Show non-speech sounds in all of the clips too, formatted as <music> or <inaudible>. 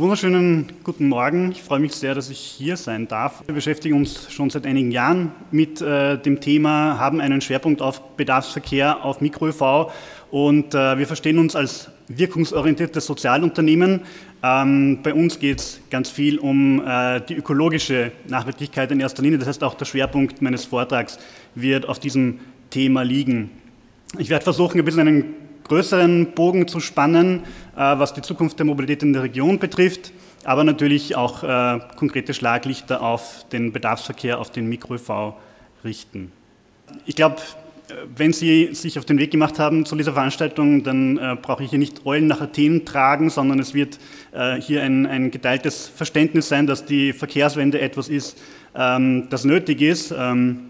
Wunderschönen guten Morgen. Ich freue mich sehr, dass ich hier sein darf. Wir beschäftigen uns schon seit einigen Jahren mit äh, dem Thema, haben einen Schwerpunkt auf Bedarfsverkehr, auf Mikro-ÖV und äh, wir verstehen uns als wirkungsorientiertes Sozialunternehmen. Ähm, bei uns geht es ganz viel um äh, die ökologische Nachhaltigkeit in erster Linie. Das heißt, auch der Schwerpunkt meines Vortrags wird auf diesem Thema liegen. Ich werde versuchen, ein bisschen einen größeren Bogen zu spannen, äh, was die Zukunft der Mobilität in der Region betrifft, aber natürlich auch äh, konkrete Schlaglichter auf den Bedarfsverkehr, auf den Mikro-ÖV richten. Ich glaube, äh, wenn Sie sich auf den Weg gemacht haben zu dieser Veranstaltung, dann äh, brauche ich hier nicht Eulen nach Athen tragen, sondern es wird äh, hier ein, ein, geteiltes Verständnis sein, dass die Verkehrswende etwas ist, ähm, das nötig ist. Ähm,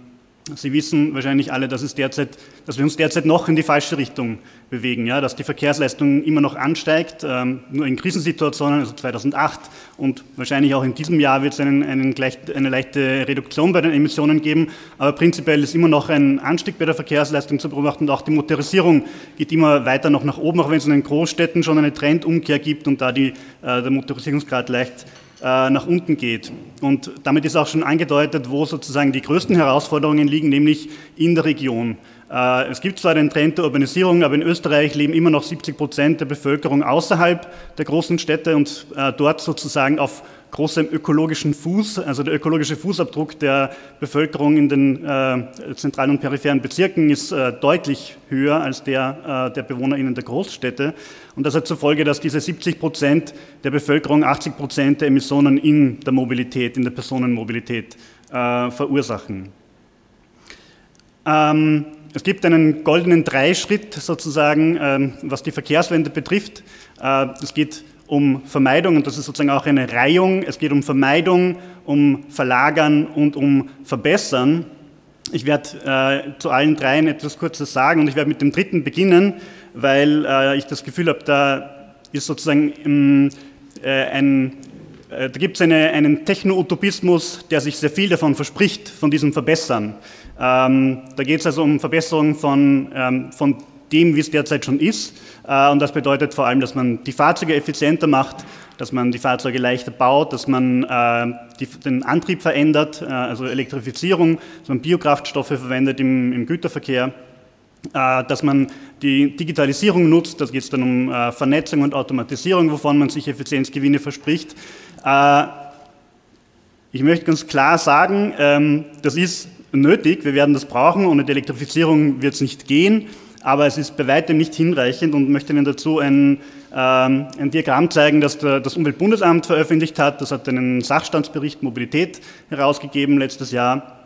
Sie wissen wahrscheinlich alle, dass, derzeit, dass wir uns derzeit noch in die falsche Richtung bewegen, ja, dass die Verkehrsleistung immer noch ansteigt, ähm, nur in Krisensituationen, also 2008 und wahrscheinlich auch in diesem Jahr wird es einen, einen eine leichte Reduktion bei den Emissionen geben, aber prinzipiell ist immer noch ein Anstieg bei der Verkehrsleistung zu beobachten. Und auch die Motorisierung geht immer weiter noch nach oben, auch wenn es in den Großstädten schon eine Trendumkehr gibt und da die, äh, der Motorisierungsgrad leicht nach unten geht. Und damit ist auch schon angedeutet, wo sozusagen die größten Herausforderungen liegen, nämlich in der Region. Äh, es gibt zwar den Trend der Urbanisierung, aber in Österreich leben immer noch 70 Prozent der Bevölkerung außerhalb der großen Städte und äh, dort sozusagen auf großem ökologischen Fuß, also der ökologische Fußabdruck der Bevölkerung in den äh, zentralen und peripheren Bezirken ist äh, deutlich höher als der äh, der BewohnerInnen der Großstädte. Und das hat zur Folge, dass diese 70 Prozent der Bevölkerung 80 Prozent der Emissionen in der Mobilität, in der Personenmobilität äh, verursachen. Ähm, es gibt einen goldenen Dreischritt sozusagen, ähm, was die Verkehrswende betrifft. Äh, es geht um Vermeidung und das ist sozusagen auch eine Reihung. Es geht um Vermeidung, um Verlagern und um Verbessern. Ich werde äh, zu allen dreien etwas Kurzes sagen und ich werde mit dem dritten beginnen, weil äh, ich das Gefühl habe, da ist sozusagen ähm, äh, ein, äh, da gibt es eine, einen Techno-Utopismus, der sich sehr viel davon verspricht, von diesem Verbessern. Ähm, da geht es also um Verbesserung von, ähm, von dem, wie es derzeit schon ist. Äh, und das bedeutet vor allem, dass man die Fahrzeuge effizienter macht, dass man die Fahrzeuge leichter baut, dass man äh, den Antrieb verändert, äh, also Elektrifizierung, dass man Biokraftstoffe verwendet im, im Güterverkehr, dass man die Digitalisierung nutzt, da geht es dann um Vernetzung und Automatisierung, wovon man sich Effizienzgewinne verspricht. Ich möchte ganz klar sagen, ähm, das ist nötig, wir werden das brauchen, ohne die Elektrifizierung wird es nicht gehen aber es ist bei weitem nicht hinreichend und möchte Ihnen dazu ein, ähm, ein Diagramm zeigen, das der, das Umweltbundesamt veröffentlicht hat. Das hat einen Sachstandsbericht Mobilität herausgegeben letztes Jahr.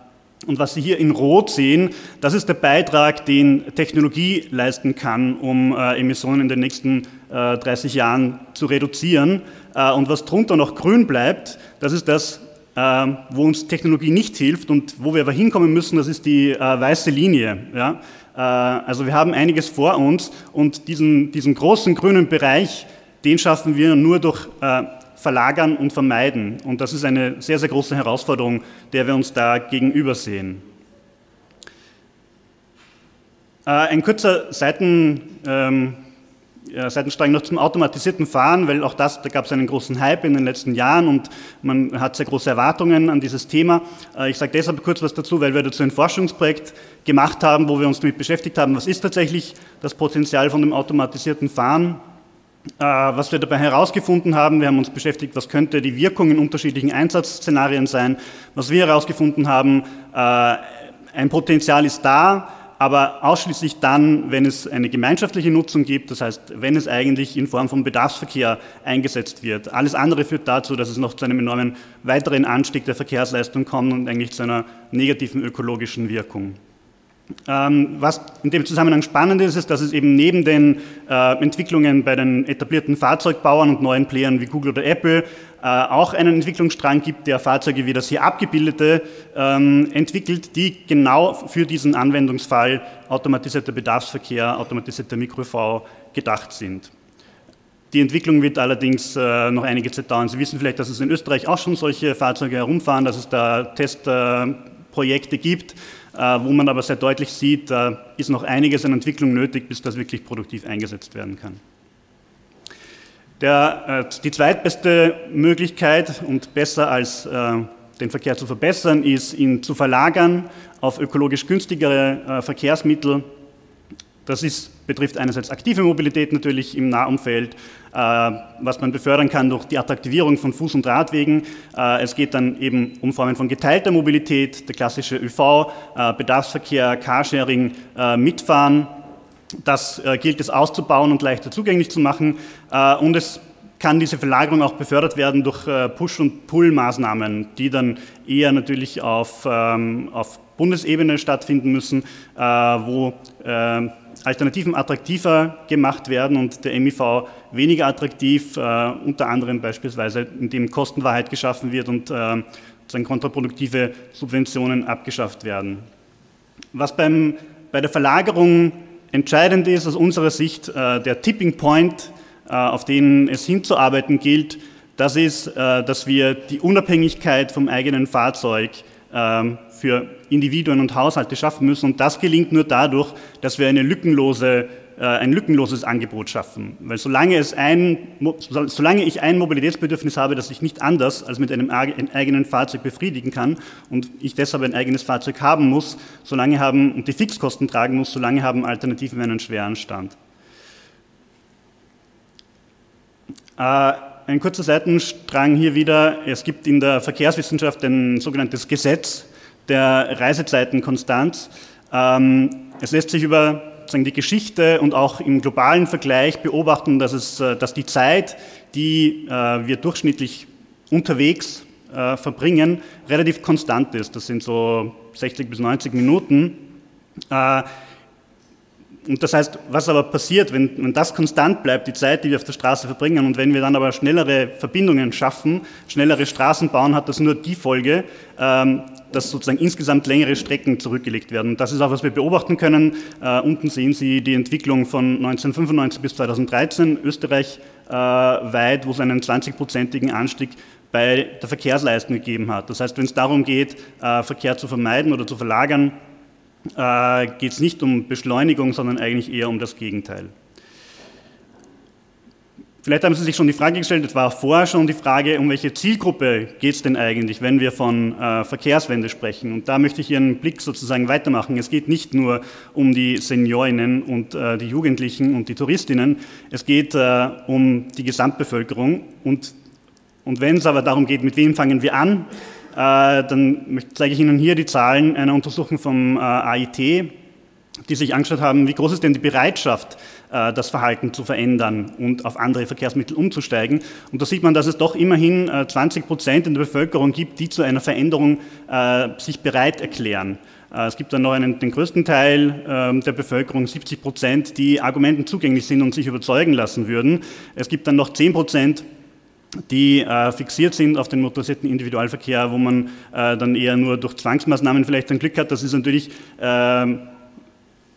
Und was Sie hier in Rot sehen, das ist der Beitrag, den Technologie leisten kann, um äh, Emissionen in den nächsten äh, 30 Jahren zu reduzieren. Äh, und was drunter noch grün bleibt, das ist das, äh, wo uns Technologie nicht hilft und wo wir aber hinkommen müssen, das ist die äh, weiße Linie. Ja? Äh, also wir haben einiges vor uns und diesen, diesen großen grünen Bereich, den schaffen wir nur durch äh, Verlagern und Vermeiden. Und das ist eine sehr, sehr große Herausforderung, der wir uns da gegenüber sehen. Äh, ein kurzer Seiten, ähm, Seitenstrang noch zum automatisierten Fahren, weil auch das, da gab es einen großen Hype in den letzten Jahren und man hat sehr große Erwartungen an dieses Thema. Ich sage deshalb kurz was dazu, weil wir dazu ein Forschungsprojekt gemacht haben, wo wir uns damit beschäftigt haben, was ist tatsächlich das Potenzial von dem automatisierten Fahren. Äh, was wir dabei herausgefunden haben, wir haben uns beschäftigt, was könnte die Wirkung in unterschiedlichen Einsatzszenarien sein. Was wir herausgefunden haben, äh, ein Potenzial ist da, aber ausschließlich dann, wenn es eine gemeinschaftliche Nutzung gibt, das heißt, wenn es eigentlich in Form von Bedarfsverkehr eingesetzt wird. Alles andere führt dazu, dass es noch zu einem enormen weiteren Anstieg der Verkehrsleistung kommt und eigentlich zu einer negativen ökologischen Wirkung. Ähm, was in dem Zusammenhang spannend ist, ist, dass es eben neben den äh, Entwicklungen bei den etablierten Fahrzeugbauern und neuen Playern wie Google oder Apple äh, auch einen Entwicklungsstrang gibt, der Fahrzeuge wie das hier abgebildete ähm, entwickelt, die genau für diesen Anwendungsfall automatisierter Bedarfsverkehr, automatisierter Mikro-V gedacht sind. Die Entwicklung wird allerdings äh, noch einige Zeit dauern. Sie wissen vielleicht, dass es in Österreich auch schon solche Fahrzeuge herumfahren, dass es da Testprojekte gibt. Äh, wo man aber sehr deutlich sieht, da ist noch einiges an Entwicklung nötig, bis das wirklich produktiv eingesetzt werden kann. Der, äh, die zweitbeste Möglichkeit und besser als äh, den Verkehr zu verbessern, ist, ihn zu verlagern auf ökologisch günstigere äh, Verkehrsmittel. Das ist, betrifft einerseits aktive Mobilität natürlich im Nahumfeld, äh, was man befördern kann durch die Attraktivierung von Fuß- und Radwegen. Äh, es geht dann eben um Formen von geteilter Mobilität, der klassische ÖV, äh, Bedarfsverkehr, Carsharing, äh, Mitfahren. Das äh, gilt es auszubauen und leichter zugänglich zu machen. und es kann diese Verlagerung auch befördert werden durch äh, Push- und Pull-Maßnahmen, die dann eher natürlich auf, ähm, auf Bundesebene stattfinden müssen, äh, wo äh, Alternativen attraktiver gemacht werden und der MIV weniger attraktiv, unter anderem beispielsweise, indem Kostenwahrheit geschaffen wird und sozusagen kontraproduktive Subventionen abgeschafft werden. Was beim, bei der Verlagerung entscheidend ist aus unserer Sicht, der Tipping Point, äh, auf denen es hinzuarbeiten gilt, das ist, äh, dass wir die Unabhängigkeit vom eigenen Fahrzeug ähm, für Individuen und Haushalte schaffen müssen. Und das gelingt nur dadurch, dass wir eine lückenlose, äh, ein lückenloses Angebot schaffen. Weil solange, es ein, solange ich ein Mobilitätsbedürfnis habe, das ich nicht anders als mit einem eigenen Fahrzeug befriedigen kann und ich deshalb ein eigenes Fahrzeug haben muss, solange haben und die Fixkosten tragen muss, solange haben Alternativen einen schweren Stand. Äh, ein kurzer Seitenstrang hier wieder. Es gibt in der Verkehrswissenschaft ein sogenanntes Gesetz der Reisezeitenkonstanz. Ähm, es lässt sich über die Geschichte und auch im globalen Vergleich beobachten, dass, es, äh, dass die Zeit, die äh, wir durchschnittlich unterwegs verbringen, relativ konstant ist. Das sind so 60 bis 90 Minuten. Und das heißt, was aber passiert, wenn, wenn das konstant bleibt, die Zeit, die wir auf der Straße verbringen, und wenn wir dann aber schnellere Verbindungen schaffen, schnellere Straßen bauen, hat das nur die Folge, ähm, dass sozusagen insgesamt längere Strecken zurückgelegt werden. Und das ist auch, was wir beobachten können. Äh, unten sehen Sie die Entwicklung von 1995 bis 2013 Österreich äh, weit, wo es einen 20-prozentigen Anstieg bei der Verkehrsleistung gegeben hat. Das heißt, wenn es darum geht, äh, Verkehr zu vermeiden oder zu verlagern, äh, geht es nicht um Beschleunigung, sondern eigentlich eher um das Gegenteil. Vielleicht haben Sie sich schon die Frage gestellt, es war auch vorher schon die Frage, um welche Zielgruppe geht es denn eigentlich, wenn wir von äh, Verkehrswende sprechen. Und da möchte ich Ihren Blick sozusagen weitermachen. Es geht nicht nur um die Seniorinnen und äh, die Jugendlichen und die Touristinnen, es geht äh, um die Gesamtbevölkerung. Und, und wenn es aber darum geht, mit wem fangen wir an, dann zeige ich Ihnen hier die Zahlen einer Untersuchung vom äh, AIT, die sich angeschaut haben, wie groß ist denn die Bereitschaft, äh, das Verhalten zu verändern und auf andere Verkehrsmittel umzusteigen. Und da sieht man, dass es doch immerhin 20 Prozent in der Bevölkerung gibt, die zu einer Veränderung sich bereit erklären. Es gibt dann noch einen, den größten Teil ähm, der Bevölkerung, 70 Prozent, die Argumenten zugänglich sind und sich überzeugen lassen würden. Es gibt dann noch 10 Prozent, die äh, fixiert sind auf den motorisierten Individualverkehr, wo man äh, dann eher nur durch Zwangsmaßnahmen vielleicht ein Glück hat. Das ist natürlich ähm,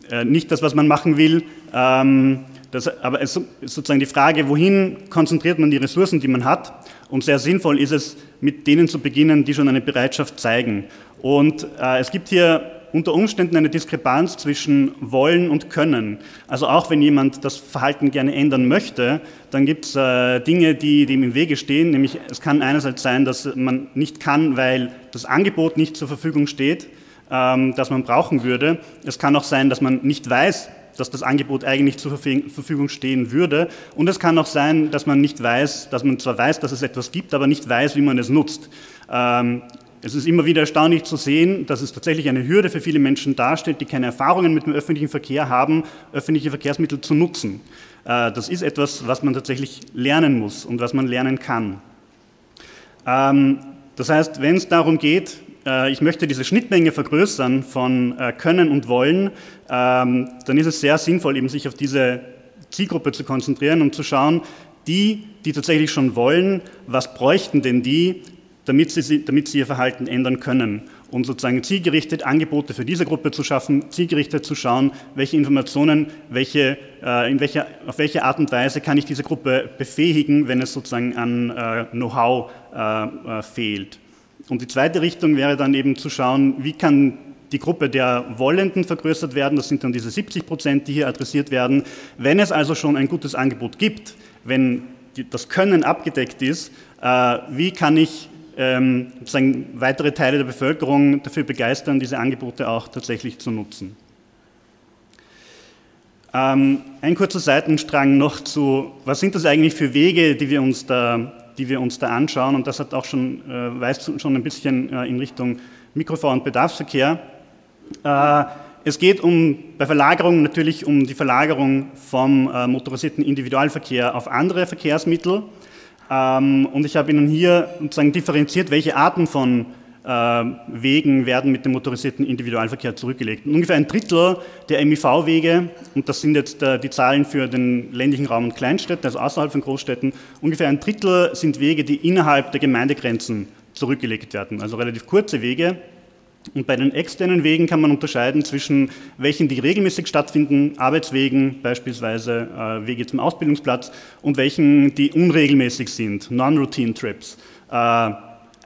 äh, nicht das, was man machen will. Ähm, das, aber es ist sozusagen die Frage, wohin konzentriert man die Ressourcen, die man hat. Und sehr sinnvoll ist es, mit denen zu beginnen, die schon eine Bereitschaft zeigen. Und äh, es gibt hier unter Umständen eine Diskrepanz zwischen wollen und können. Also auch wenn jemand das Verhalten gerne ändern möchte, dann gibt es äh, Dinge, die dem im Wege stehen. Nämlich es kann einerseits sein, dass man nicht kann, weil das Angebot nicht zur Verfügung steht, ähm, das man brauchen würde. Es kann auch sein, dass man nicht weiß, dass das Angebot eigentlich zur Verfügung stehen würde. Und es kann auch sein, dass man nicht weiß, dass man zwar weiß, dass es etwas gibt, aber nicht weiß, wie man es nutzt. Ähm, es ist immer wieder erstaunlich zu sehen, dass es tatsächlich eine Hürde für viele Menschen darstellt, die keine Erfahrungen mit dem öffentlichen Verkehr haben, öffentliche Verkehrsmittel zu nutzen. Äh, das ist etwas, was man tatsächlich lernen muss und was man lernen kann. Ähm, das heißt, wenn es darum geht, äh, ich möchte diese Schnittmenge vergrößern von äh, Können und Wollen, ähm, dann ist es sehr sinnvoll, eben sich auf diese Zielgruppe zu konzentrieren und zu schauen, die, die tatsächlich schon wollen, was bräuchten denn die, damit sie, damit sie ihr Verhalten ändern können. Und sozusagen zielgerichtet Angebote für diese Gruppe zu schaffen, zielgerichtet zu schauen, welche Informationen, welche, äh, in welcher, auf welche Art und Weise kann ich diese Gruppe befähigen, wenn es sozusagen an äh, Know-how äh, fehlt. Und die zweite Richtung wäre dann eben zu schauen, wie kann die Gruppe der Wollenden vergrößert werden, das sind dann diese 70 Prozent, die hier adressiert werden. Wenn es also schon ein gutes Angebot gibt, wenn das Können abgedeckt ist, wie kann ich ähm, weitere Teile der Bevölkerung dafür begeistern, diese Angebote auch tatsächlich zu nutzen. Ähm, ein kurzer Seitenstrang noch zu, was sind das eigentlich für Wege, die wir uns da, die wir uns da anschauen und das hat auch schon, äh, weist schon ein bisschen äh, in Richtung Mikrofahr- und Bedarfsverkehr. Äh, es geht um, bei Verlagerung natürlich um die Verlagerung vom äh, motorisierten Individualverkehr auf andere Verkehrsmittel. Ähm, und ich habe Ihnen hier sozusagen differenziert, welche Arten von äh, Wegen werden mit dem motorisierten Individualverkehr zurückgelegt. ungefähr ein Drittel der MIV-Wege, und das sind jetzt äh, die Zahlen für den ländlichen Raum und Kleinstädten, also außerhalb von Großstädten, ungefähr ein Drittel sind Wege, die innerhalb der Gemeindegrenzen zurückgelegt werden, also relativ kurze Wege. Und bei den externen Wegen kann man unterscheiden zwischen welchen, die regelmäßig stattfinden, Arbeitswegen, beispielsweise äh, Wege zum Ausbildungsplatz, und welchen, die unregelmäßig sind, Non-Routine Trips, äh,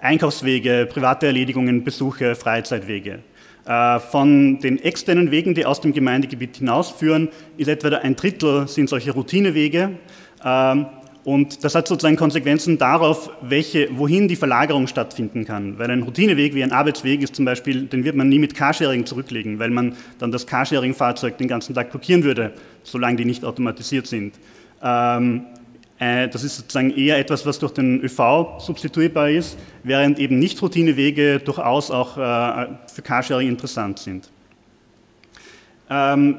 Einkaufswege, private Erledigungen, Besuche, Freizeitwege. Äh, von den externen Wegen, die aus dem Gemeindegebiet hinausführen, ist etwa ein Drittel sind solche Routinewege. Und das hat sozusagen Konsequenzen darauf, welche, wohin die Verlagerung stattfinden kann. Weil ein Routineweg wie ein Arbeitsweg ist zum Beispiel, den wird man nie mit Carsharing zurücklegen, weil man dann das Carsharing-Fahrzeug den ganzen Tag blockieren würde, solange die nicht automatisiert sind. Ähm, äh, das ist sozusagen eher etwas, was durch den ÖV substituierbar ist, während eben Nicht-Routinewege durchaus auch äh, für Carsharing interessant sind. Ähm,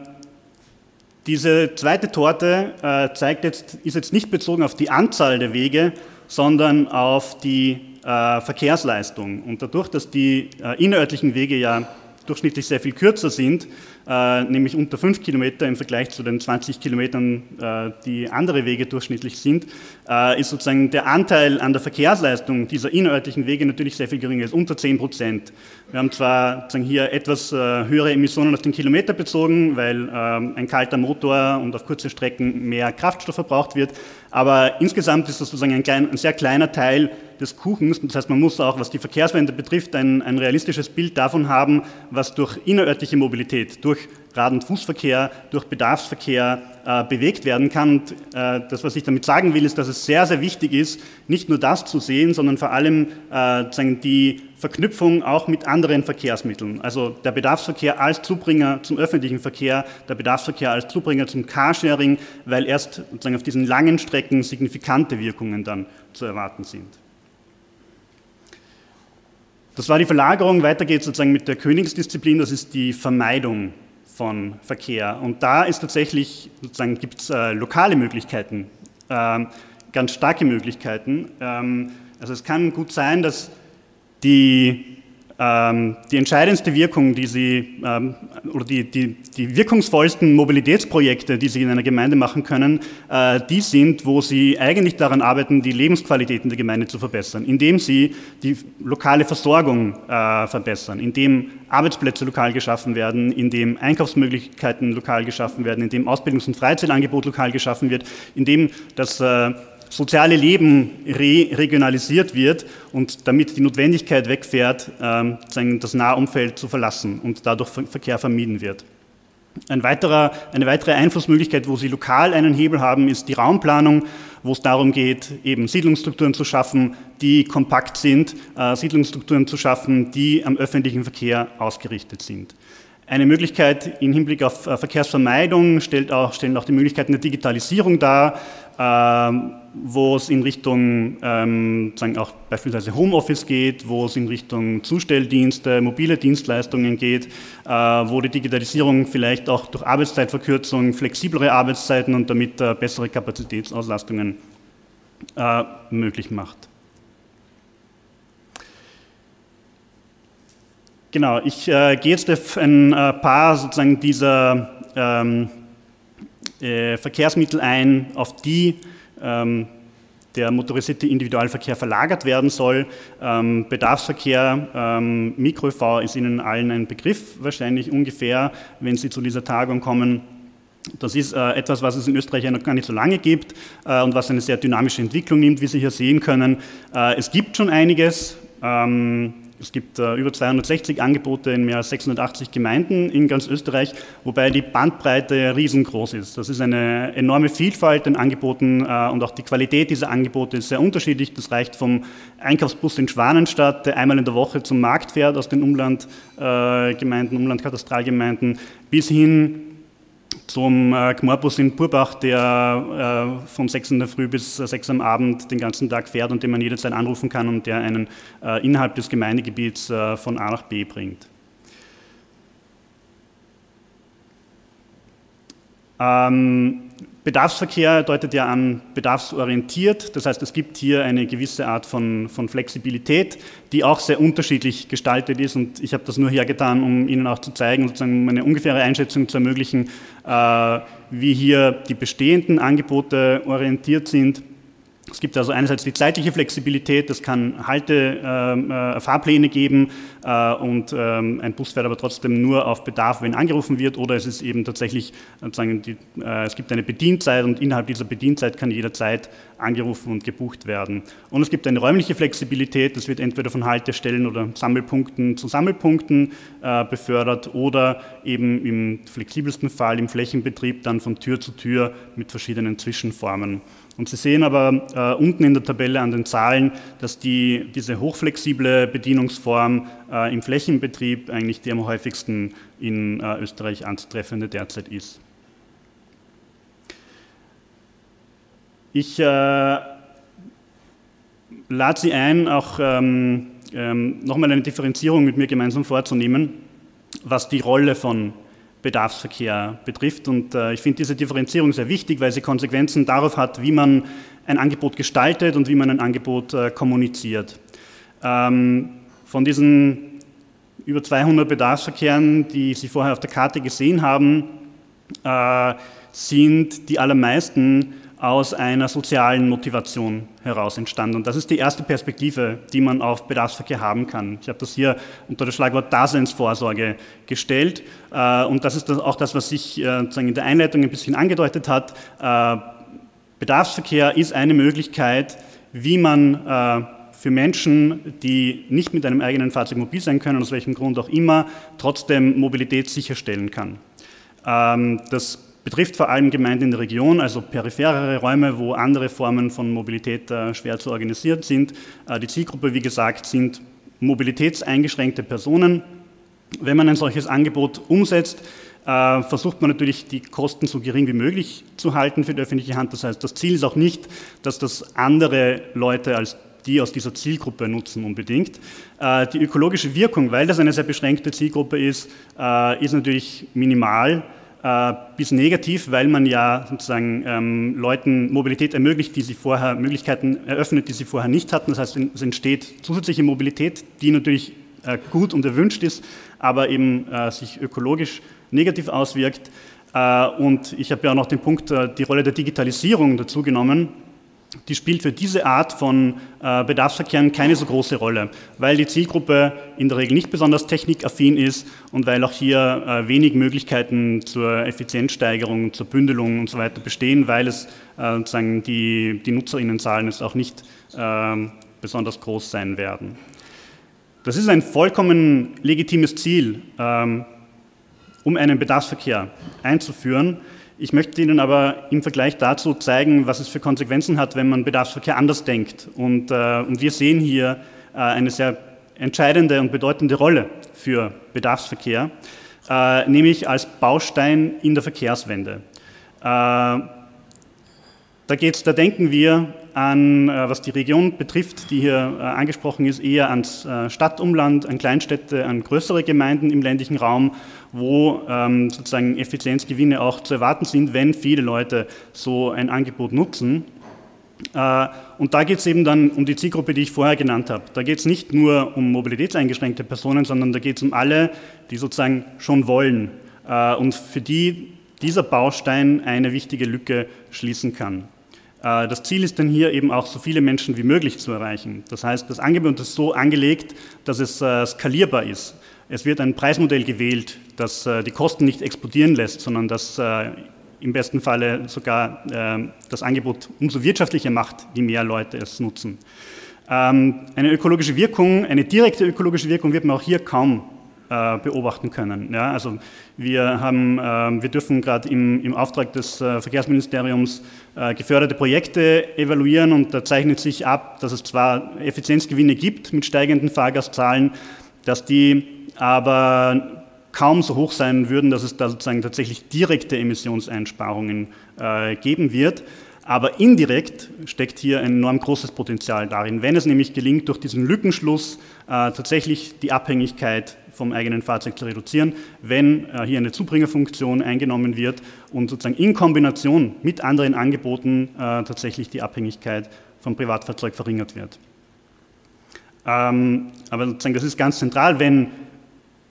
diese zweite Torte äh, zeigt jetzt, ist jetzt nicht bezogen auf die Anzahl der Wege, sondern auf die äh, Verkehrsleistung. Und dadurch, dass die äh, innerörtlichen Wege ja durchschnittlich sehr viel kürzer sind, äh, nämlich unter 5 Kilometer im Vergleich zu den 20 Kilometern, äh, die andere Wege durchschnittlich sind, äh, ist sozusagen der Anteil an der Verkehrsleistung dieser innerörtlichen Wege natürlich sehr viel geringer, ist unter 10 Prozent. Wir haben zwar sozusagen hier etwas höhere Emissionen auf den Kilometer bezogen, weil ähm, ein kalter Motor und auf kurze Strecken mehr Kraftstoff verbraucht wird, aber insgesamt ist das sozusagen ein, klein, ein sehr kleiner Teil des Kuchens. Das heißt, man muss auch, was die Verkehrswende betrifft, ein, ein realistisches Bild davon haben, was durch innerörtliche Mobilität, durch Rad- und Fußverkehr, durch Bedarfsverkehr äh, bewegt werden kann. Und äh, das, was ich damit sagen will, ist, dass es sehr, sehr wichtig ist, nicht nur das zu sehen, sondern vor allem äh, die Verknüpfung auch mit anderen Verkehrsmitteln. Also der Bedarfsverkehr als Zubringer zum öffentlichen Verkehr, der Bedarfsverkehr als Zubringer zum Carsharing, weil erst sozusagen auf diesen langen Strecken signifikante Wirkungen dann zu erwarten sind. Das war die Verlagerung. Weiter geht es sozusagen mit der Königsdisziplin, das ist die Vermeidung von Verkehr. Und da ist tatsächlich, sozusagen, gibt es äh, lokale Möglichkeiten, äh, ganz starke Möglichkeiten. Ähm, also es kann gut sein, dass die die entscheidendste Wirkung, die Sie ähm, oder die, die, die wirkungsvollsten Mobilitätsprojekte, die Sie in einer Gemeinde machen können, äh, die sind, wo Sie eigentlich daran arbeiten, die Lebensqualitäten der Gemeinde zu verbessern, indem Sie die lokale Versorgung äh, verbessern, indem Arbeitsplätze lokal geschaffen werden, indem Einkaufsmöglichkeiten lokal geschaffen werden, indem Ausbildungs- und Freizeitangebot lokal geschaffen wird, indem das äh, soziale Leben re regionalisiert wird und damit die Notwendigkeit wegfährt, ähm, das Nahumfeld zu verlassen und dadurch Verkehr vermieden wird. Ein weiterer, eine weitere Einflussmöglichkeit, wo Sie lokal einen Hebel haben, ist die Raumplanung, wo es darum geht, eben Siedlungsstrukturen zu schaffen, die kompakt sind, äh, Siedlungsstrukturen zu schaffen, die am öffentlichen Verkehr ausgerichtet sind. Eine Möglichkeit im Hinblick auf äh, Verkehrsvermeidung stellt auch, stellen auch die Möglichkeiten der Digitalisierung dar, wo es in Richtung ähm, sagen auch beispielsweise Homeoffice geht, wo es in Richtung Zustelldienste, mobile Dienstleistungen geht, äh, wo die Digitalisierung vielleicht auch durch Arbeitszeitverkürzung, flexiblere Arbeitszeiten und damit äh, bessere Kapazitätsauslastungen möglich macht. Genau, ich äh, gehe jetzt auf ein äh, paar sozusagen dieser ähm, äh, Verkehrsmittel ein, auf die ähm, der motorisierte Individualverkehr verlagert werden soll. Ähm, Bedarfsverkehr, ähm, MikroV ist Ihnen allen ein Begriff, wahrscheinlich ungefähr, wenn Sie zu dieser Tagung kommen. Das ist äh, etwas, was es in Österreich ja noch gar nicht so lange gibt äh, und was eine sehr dynamische Entwicklung nimmt, wie Sie hier sehen können. Äh, es gibt schon einiges. Ähm, Es gibt äh, über 260 Angebote in mehr als 680 Gemeinden in ganz Österreich, wobei die Bandbreite riesengroß ist. Das ist eine enorme Vielfalt an Angeboten äh, und auch die Qualität dieser Angebote ist sehr unterschiedlich. Das reicht vom Einkaufsbus in Schwanenstadt, der einmal in der Woche zum Markt fährt aus den Umlandgemeinden, Umlandkatastralgemeinden, bis hin zum äh, in Burbach, der äh, von 6 in der Früh bis 6 am Abend den ganzen Tag fährt und den man jederzeit anrufen kann und der einen äh, innerhalb des Gemeindegebiets äh, von A nach B bringt. Ähm, Bedarfsverkehr deutet ja an bedarfsorientiert, das heißt es gibt hier eine gewisse Art von, von Flexibilität, die auch sehr unterschiedlich gestaltet ist. Und ich habe das nur hergetan, um Ihnen auch zu zeigen, sozusagen eine ungefähre Einschätzung zu ermöglichen, äh, wie hier die bestehenden Angebote orientiert sind es gibt also einerseits die zeitliche Flexibilität, es kann Halte, ähm, äh, Fahrpläne geben äh, und ähm, ein Bus fährt aber trotzdem nur auf Bedarf, wenn angerufen wird, oder es ist eben tatsächlich, sozusagen die, äh, es gibt eine Bedienzeit und innerhalb dieser Bedienzeit kann jederzeit angerufen und gebucht werden. Und es gibt eine räumliche Flexibilität, das wird entweder von Haltestellen oder Sammelpunkten zu Sammelpunkten äh, befördert oder eben im flexibelsten Fall im Flächenbetrieb dann von Tür zu Tür mit verschiedenen Zwischenformen. Und Sie sehen aber äh, unten in der Tabelle an den Zahlen, dass die, diese hochflexible Bedienungsform äh, im Flächenbetrieb eigentlich die am häufigsten in äh, Österreich anzutreffende derzeit ist. Ich äh, lade Sie ein, auch ähm, ähm, nochmal eine Differenzierung mit mir gemeinsam vorzunehmen, was die Rolle von Bedarfsverkehr betrifft. Und äh, ich finde diese Differenzierung sehr wichtig, weil sie Konsequenzen darauf hat, wie man ein Angebot gestaltet und wie man ein Angebot äh, kommuniziert. Ähm, von diesen über 200 Bedarfsverkehren, die Sie vorher auf der Karte gesehen haben, äh, sind die allermeisten aus einer sozialen Motivation heraus entstanden. Und das ist die erste Perspektive, die man auf Bedarfsverkehr haben kann. Ich habe das hier unter das Schlagwort Daseinsvorsorge gestellt. Äh, und das ist auch das, was sich äh, in der Einleitung ein bisschen angedeutet hat. Äh, Bedarfsverkehr ist eine Möglichkeit, wie man für Menschen, die nicht mit einem eigenen Fahrzeug mobil sein können, aus welchem Grund auch immer, trotzdem Mobilität sicherstellen kann. Ähm, das betrifft vor allem Gemeinden in der Region, also peripherere Räume, wo andere Formen von Mobilität äh, schwer zu organisieren sind. Äh, die Zielgruppe, wie gesagt, sind mobilitätseingeschränkte Personen. Wenn man ein solches Angebot umsetzt, äh, versucht man natürlich, die Kosten so gering wie möglich zu halten für die öffentliche Hand. Das heißt, das Ziel ist auch nicht, dass das andere Leute als die aus dieser Zielgruppe nutzen unbedingt. Die ökologische Wirkung, weil das eine sehr beschränkte Zielgruppe ist, ist natürlich minimal äh, bis negativ, weil man ja sozusagen ähm, Leuten Mobilität ermöglicht, die sie vorher, Möglichkeiten eröffnet, die sie vorher nicht hatten. Das heißt, es entsteht zusätzliche Mobilität, die natürlich äh, gut und erwünscht ist, aber eben äh, sich ökologisch negativ auswirkt. Äh, und ich habe ja auch noch den Punkt, äh, die Rolle der Digitalisierung dazu genommen die spielt für diese Art von äh, Bedarfsverkehren keine so große Rolle, weil die Zielgruppe in der Regel nicht besonders technikaffin ist und weil auch hier äh, wenig Möglichkeiten zur Effizienzsteigerung, zur Bündelung und so weiter bestehen, weil es äh, sozusagen die, die Nutzerinnenzahlen jetzt auch nicht ähm, besonders groß sein werden. Das ist ein vollkommen legitimes Ziel, ähm, um einen Bedarfsverkehr einzuführen. Ich möchte Ihnen aber im Vergleich dazu zeigen, was es für Konsequenzen hat, wenn man Bedarfsverkehr anders denkt. Und, äh, und wir sehen hier äh, eine sehr entscheidende und bedeutende Rolle für Bedarfsverkehr, äh, nämlich als Baustein in der Verkehrswende. Äh, da, geht's, da denken wir an, äh, was die Region betrifft, die hier äh, angesprochen ist, eher ans Stadtumland, an Kleinstädte, an größere Gemeinden im ländlichen Raum, wo ähm, sozusagen Effizienzgewinne auch zu erwarten sind, wenn viele Leute so ein Angebot nutzen. Und da geht es eben dann um die Zielgruppe, die ich vorher genannt habe. Da geht es nicht nur um mobilitätseingeschränkte Personen, sondern da geht es um alle, die sozusagen schon wollen und für die dieser Baustein eine wichtige Lücke schließen kann. Äh, das Ziel ist dann hier eben auch so viele Menschen wie möglich zu erreichen. Das heißt, das Angebot ist so angelegt, dass es äh, skalierbar ist. Es wird ein Preismodell gewählt, das äh, die Kosten nicht explodieren lässt, sondern das im besten Falle sogar das Angebot umso wirtschaftlicher macht, je mehr Leute es nutzen. Ähm, eine ökologische Wirkung, eine direkte ökologische Wirkung wird man auch hier kaum äh, beobachten können. Ja, also wir, haben, äh, wir dürfen gerade im, im, Auftrag des äh, Verkehrsministeriums äh, geförderte Projekte evaluieren und da zeichnet sich ab, dass es zwar Effizienzgewinne gibt mit steigenden Fahrgastzahlen, dass die aber kaum so hoch sein würden, dass es da sozusagen tatsächlich direkte Emissionseinsparungen äh, geben wird. Aber indirekt steckt hier ein enorm großes Potenzial darin, wenn es nämlich gelingt, durch diesen Lückenschluss äh, tatsächlich die Abhängigkeit vom eigenen Fahrzeug zu reduzieren, wenn äh, hier eine Zubringerfunktion eingenommen wird und sozusagen in Kombination mit anderen Angeboten tatsächlich die Abhängigkeit vom Privatfahrzeug verringert wird. Ähm, aber sozusagen das ist ganz zentral, wenn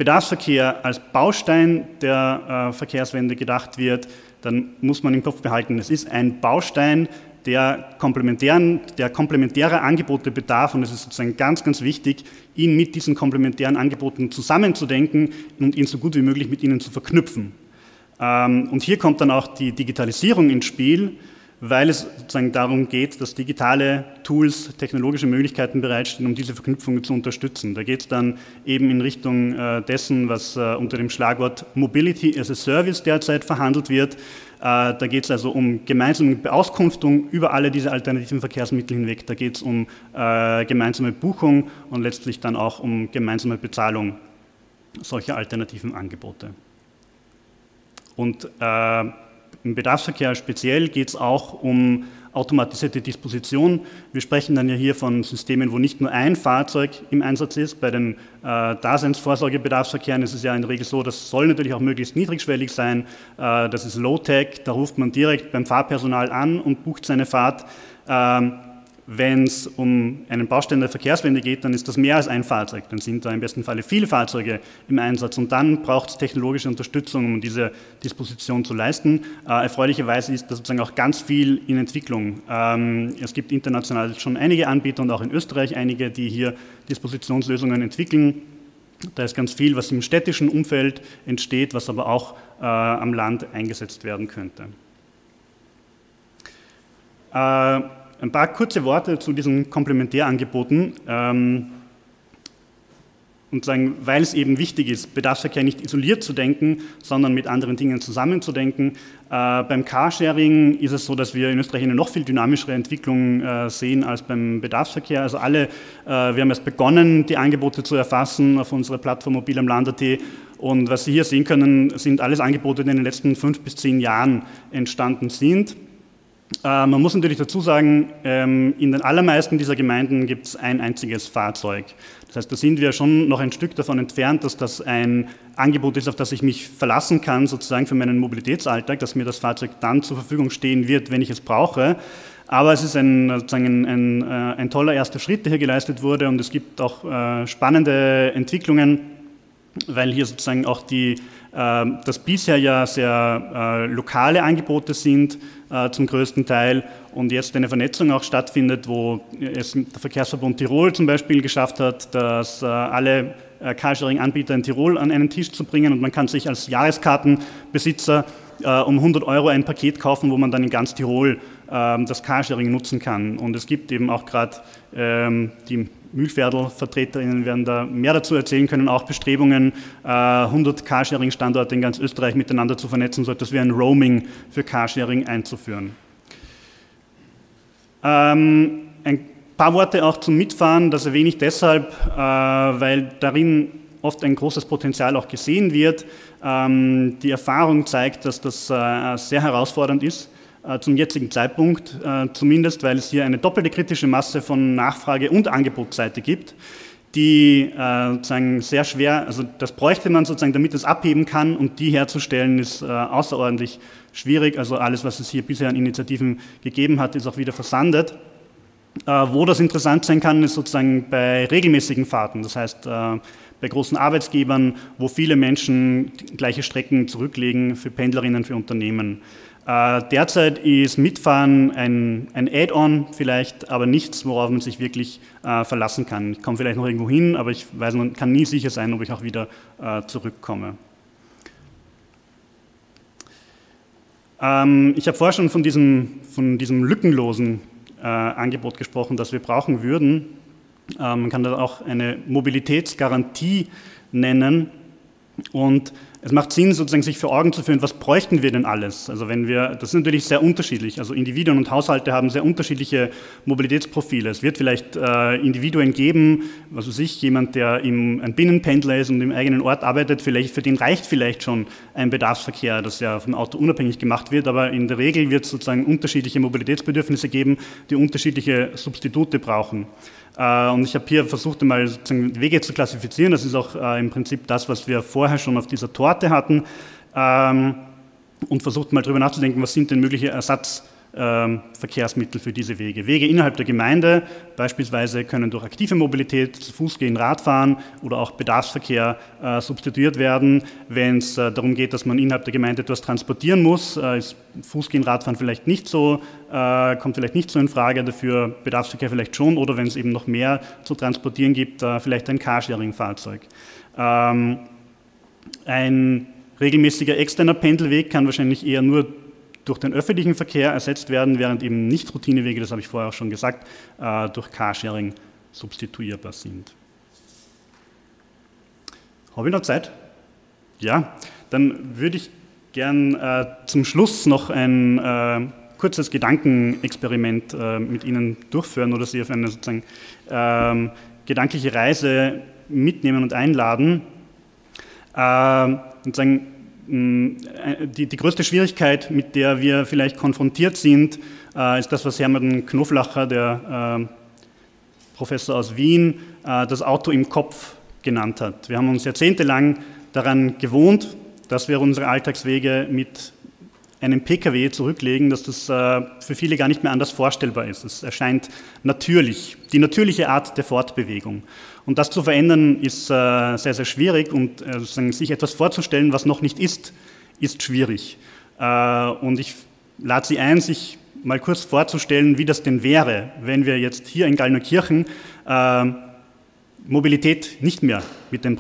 Bedarfsverkehr als Baustein der äh, Verkehrswende gedacht wird, dann muss man im Kopf behalten, es ist ein Baustein, der, komplementären, der komplementäre Angebote bedarf und es ist sozusagen ganz, ganz wichtig, ihn mit diesen komplementären Angeboten zusammenzudenken und ihn so gut wie möglich mit ihnen zu verknüpfen. Ähm, und hier kommt dann auch die Digitalisierung ins Spiel, weil es sozusagen darum geht, dass digitale Tools, technologische Möglichkeiten bereitstehen, um diese Verknüpfungen zu unterstützen. Da geht es dann eben in Richtung äh, dessen, was äh, unter dem Schlagwort Mobility as a Service derzeit verhandelt wird. Äh, da geht es also um gemeinsame Beauskunftung über alle diese alternativen Verkehrsmittel hinweg. Da geht es um gemeinsame Buchung und letztlich dann auch um gemeinsame Bezahlung solcher alternativen Angebote. Und äh, im Bedarfsverkehr speziell geht es auch um automatisierte Disposition. Wir sprechen dann ja hier von Systemen, wo nicht nur ein Fahrzeug im Einsatz ist. Bei den äh, Daseinsvorsorgebedarfsverkehren ist es ja in der Regel so, das soll natürlich auch möglichst niedrigschwellig sein. Äh, das ist Low-Tech, da ruft man direkt beim Fahrpersonal an und bucht seine Fahrt. Ähm, wenn es um einen Baustein der Verkehrswende geht, dann ist das mehr als ein Fahrzeug. Dann sind da im besten Falle viele Fahrzeuge im Einsatz und dann braucht es technologische Unterstützung, um diese Disposition zu leisten. Äh, erfreulicherweise ist das sozusagen auch ganz viel in Entwicklung. Ähm, es gibt international schon einige Anbieter und auch in Österreich einige, die hier Dispositionslösungen entwickeln. Da ist ganz viel, was im städtischen Umfeld entsteht, was aber auch äh, am Land eingesetzt werden könnte. Äh, ein paar kurze Worte zu diesen Komplementärangeboten. Ähm, und sagen, weil es eben wichtig ist, Bedarfsverkehr nicht isoliert zu denken, sondern mit anderen Dingen zusammenzudenken. Äh, beim Carsharing ist es so, dass wir in Österreich eine noch viel dynamischere Entwicklung äh, sehen als beim Bedarfsverkehr. Also alle, äh, wir haben erst begonnen, die Angebote zu erfassen auf unserer Plattform Mobil am Land.at und was Sie hier sehen können, sind alles Angebote, die in den letzten fünf bis zehn Jahren entstanden sind. Äh, man muss natürlich dazu sagen, ähm, in den allermeisten dieser Gemeinden gibt es ein einziges Fahrzeug. Das heißt, da sind wir schon noch ein Stück davon entfernt, dass das ein Angebot ist, auf das ich mich verlassen kann, sozusagen für meinen Mobilitätsalltag, dass mir das Fahrzeug dann zur Verfügung stehen wird, wenn ich es brauche. Aber es ist ein, sozusagen ein, ein, äh, ein toller erster Schritt, der hier geleistet wurde und es gibt auch äh, spannende Entwicklungen, weil hier sozusagen auch die das bisher ja sehr äh, lokale Angebote sind äh, zum größten Teil und jetzt eine Vernetzung auch stattfindet, wo es der Verkehrsverbund Tirol zum Beispiel geschafft hat, dass äh, alle Carsharing-Anbieter in Tirol an einen Tisch zu bringen und man kann sich als Jahreskartenbesitzer um 100 Euro ein Paket kaufen, wo man dann in ganz Tirol ähm, das Carsharing nutzen kann. Und es gibt eben auch gerade ähm, die Mühlviertel-Vertreterinnen werden da mehr dazu erzählen können, auch Bestrebungen, 100 äh, Carsharing-Standorte in ganz Österreich miteinander zu vernetzen, so etwas wie ein Roaming für Carsharing einzuführen. Ähm, ein paar Worte auch zum Mitfahren, das erwähne ich deshalb, äh, weil darin oft ein großes Potenzial auch gesehen wird. Ähm, die Erfahrung zeigt, dass das äh, sehr herausfordernd ist zum jetzigen Zeitpunkt, äh, zumindest weil es hier eine doppelte kritische Masse von Nachfrage- und Angebotsseite gibt, die äh, sozusagen sehr schwer, also das bräuchte man sozusagen, damit es abheben kann und die herzustellen ist außerordentlich schwierig. Also alles, was es hier bisher an Initiativen gegeben hat, ist auch wieder versandet. Wo das interessant sein kann, ist sozusagen bei regelmäßigen Fahrten, das heißt bei großen Arbeitsgebern, wo viele Menschen gleiche Strecken zurücklegen für Pendlerinnen, für Unternehmen. Äh, derzeit ist Mitfahren ein, ein Add-on vielleicht, aber nichts, worauf man sich wirklich äh, verlassen kann. Ich komme vielleicht noch irgendwo hin, aber ich weiß, man kann nie sicher sein, ob ich auch wieder äh, zurückkomme. Ähm, ich habe vorher schon von diesem, von diesem lückenlosen äh, Angebot gesprochen, das wir brauchen würden. Äh, man kann das auch eine Mobilitätsgarantie nennen. Und es macht Sinn, sozusagen sich vor Augen zu führen, was bräuchten wir denn alles? Also wenn wir, das ist natürlich sehr unterschiedlich. Also Individuen und Haushalte haben sehr unterschiedliche Mobilitätsprofile. Es wird vielleicht äh, Individuen geben, was weiß ich, jemand, der im, ein Binnenpendler ist und im eigenen Ort arbeitet, vielleicht, für den reicht vielleicht schon ein Bedarfsverkehr, das ja vom Auto unabhängig gemacht wird, aber in der Regel wird es sozusagen unterschiedliche Mobilitätsbedürfnisse geben, die unterschiedliche Substitute brauchen. Äh, und ich habe hier versucht, einmal Wege zu klassifizieren. Das ist auch äh, im Prinzip das, was wir vorher schon auf dieser Torte hatten. Ähm, und versucht mal darüber nachzudenken, was sind denn mögliche Ersatz- Verkehrsmittel für diese Wege. Wege innerhalb der Gemeinde beispielsweise können durch aktive Mobilität, zu Fuß gehen, Radfahren oder auch Bedarfsverkehr äh, substituiert werden. Wenn es äh, darum geht, dass man innerhalb der Gemeinde etwas transportieren muss, äh, ist Fußgehen, Radfahren vielleicht nicht so, äh, kommt vielleicht nicht so in Frage, dafür Bedarfsverkehr vielleicht schon oder wenn es eben noch mehr zu transportieren gibt, äh, vielleicht ein Carsharing-Fahrzeug. Ähm, ein regelmäßiger externer Pendelweg kann wahrscheinlich eher nur durch den öffentlichen Verkehr ersetzt werden, während eben Nicht-Routinewege, das habe ich vorher auch schon gesagt, äh, durch Carsharing substituierbar sind. Habe ich noch Zeit? Ja, dann würde ich gern äh, zum Schluss noch ein äh, kurzes Gedankenexperiment mit Ihnen durchführen oder Sie auf eine sozusagen ähm, gedankliche Reise mitnehmen und einladen. Äh, und sagen, äh, die, die, größte Schwierigkeit, mit der wir vielleicht konfrontiert sind, äh, ist das, was Hermann Knoflacher, der äh, Professor aus Wien, äh, das Auto im Kopf genannt hat. Wir haben uns jahrzehntelang daran gewohnt, dass wir unsere Alltagswege mit einem Pkw zurücklegen, dass das äh, für viele gar nicht mehr anders vorstellbar ist. Es erscheint natürlich, die natürliche Art der Fortbewegung. Und das zu verändern ist äh, sehr, sehr schwierig und äh, sich etwas vorzustellen, was noch nicht ist, ist schwierig. Und ich lade Sie ein, sich mal kurz vorzustellen, wie das denn wäre, wenn wir jetzt hier in Gallnerkirchen Mobilität nicht mehr mit dem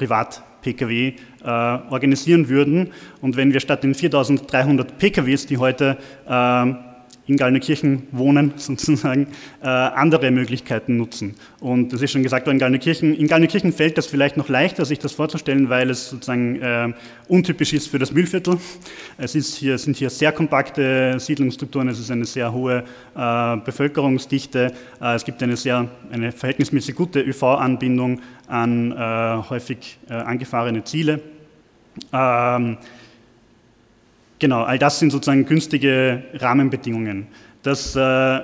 Privat-Pkw äh, organisieren würden. Und wenn wir statt den 4300 PKWs, die heute äh, in Gallnerkirchen wohnen, <laughs> sozusagen, äh, andere Möglichkeiten nutzen. Und das ist schon gesagt worden, in Gallnerkirchen, in Gallnerkirchen fällt das vielleicht noch leichter, sich das vorzustellen, weil es sozusagen äh, untypisch ist für das Mühlviertel. Es ist hier, sind hier sehr kompakte Siedlungsstrukturen, es ist eine sehr hohe äh, Bevölkerungsdichte, äh, es gibt eine sehr, eine verhältnismäßig gute ÖV-Anbindung an äh, häufig äh, angefahrene Ziele. Ähm, Genau, all das sind sozusagen günstige Rahmenbedingungen. Das, äh,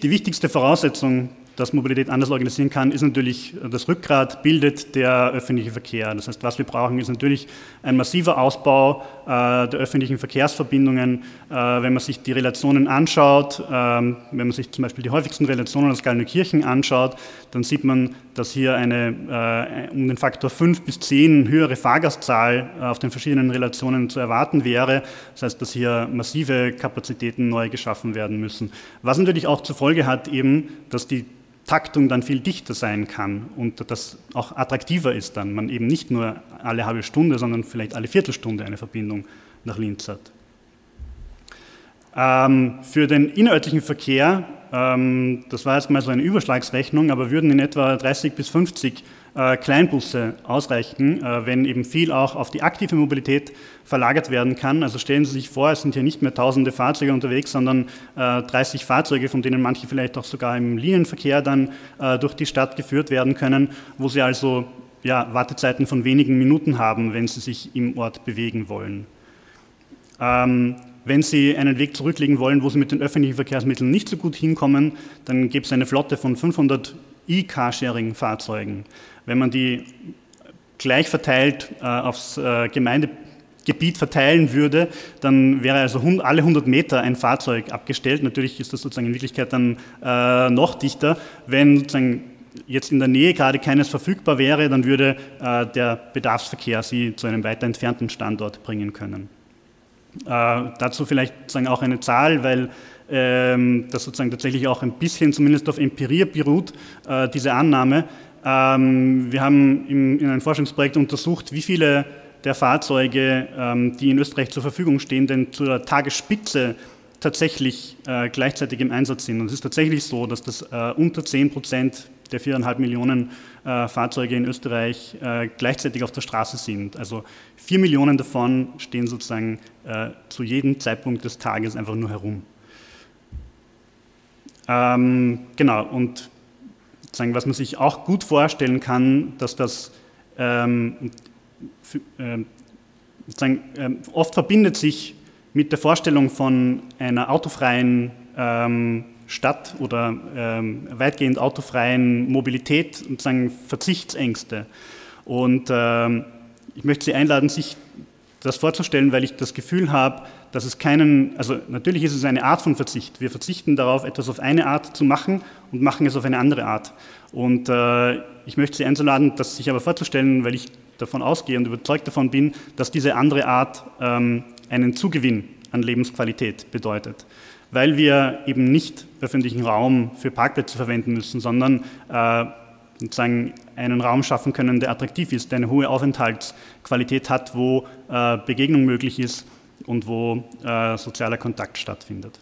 die wichtigste Voraussetzung dass Mobilität anders organisieren kann, ist natürlich das Rückgrat, bildet der öffentliche Verkehr. Das heißt, was wir brauchen, ist natürlich ein massiver Ausbau äh, der öffentlichen Verkehrsverbindungen. Äh, wenn man sich die Relationen anschaut, äh, wenn man sich zum Beispiel die häufigsten Relationen aus Gallnerkirchen anschaut, dann sieht man, dass hier eine äh, um den Faktor 5 bis 10 höhere Fahrgastzahl äh, auf den verschiedenen Relationen zu erwarten wäre. Das heißt, dass hier massive Kapazitäten neu geschaffen werden müssen. Was natürlich auch zur Folge hat, eben, dass die Taktung dann viel dichter sein kann und das auch attraktiver ist dann. Man eben nicht nur alle halbe Stunde, sondern vielleicht alle Viertelstunde eine Verbindung nach Linz hat. Ähm, für den innerörtlichen Verkehr, ähm, das war jetzt mal so eine Überschlagsrechnung, aber würden in etwa 30 bis 50 äh, Kleinbusse ausreichen, äh, wenn eben viel auch auf die aktive Mobilität verlagert werden kann. Also stellen Sie sich vor, es sind hier nicht mehr tausende Fahrzeuge unterwegs, sondern 30 äh, Fahrzeuge, von denen manche vielleicht auch sogar im Linienverkehr dann durch die Stadt geführt werden können, wo Sie also ja, Wartezeiten von wenigen Minuten haben, wenn Sie sich im Ort bewegen wollen. Ähm, wenn Sie einen Weg zurücklegen wollen, wo Sie mit den öffentlichen Verkehrsmitteln nicht so gut hinkommen, dann gibt es eine Flotte von 500 E-Carsharing-Fahrzeugen. Wenn man die gleich verteilt äh, aufs äh, Gemeindegebiet verteilen würde, dann wäre also alle 100 Meter ein Fahrzeug abgestellt. Natürlich ist das sozusagen in Wirklichkeit dann äh, noch dichter. Wenn sozusagen jetzt in der Nähe gerade keines verfügbar wäre, dann würde äh, der Bedarfsverkehr sie zu einem weiter entfernten Standort bringen können. Äh, dazu vielleicht sozusagen auch eine Zahl, weil ähm, das sozusagen tatsächlich auch ein bisschen zumindest auf Empirie beruht, äh, diese Annahme. Ähm, wir haben in einem Forschungsprojekt untersucht, wie viele der Fahrzeuge, ähm, die in Österreich zur Verfügung stehen, denn zur Tagesspitze tatsächlich äh, gleichzeitig im Einsatz sind. Und es ist tatsächlich so, dass das äh, unter 10 Prozent der viereinhalb Millionen äh, Fahrzeuge in Österreich äh, gleichzeitig auf der Straße sind. Also vier Millionen davon stehen sozusagen äh, zu jedem Zeitpunkt des Tages einfach nur herum. Ähm, genau, und sozusagen, was man sich auch gut vorstellen kann, dass das ähm, für, ähm, sozusagen, ähm, oft verbindet sich mit der Vorstellung von einer autofreien ähm, Stadt oder ähm, weitgehend autofreien Mobilität sozusagen Verzichtsängste. Und ähm, ich möchte Sie einladen, sich das vorzustellen, weil ich das Gefühl habe, dass es keinen, also natürlich ist es eine Art von Verzicht. Wir verzichten darauf, etwas auf eine Art zu machen und machen es auf eine andere Art. Und äh, ich möchte Sie einladen, das sich aber vorzustellen, weil ich davon ausgehe und überzeugt davon bin, dass diese andere Art ähm, einen Zugewinn an Lebensqualität bedeutet weil wir eben nicht öffentlichen Raum für Parkplätze verwenden müssen, sondern äh, sozusagen einen Raum schaffen können, der attraktiv ist, der eine hohe Aufenthaltsqualität hat, wo äh, Begegnung möglich ist und wo äh, sozialer Kontakt stattfindet.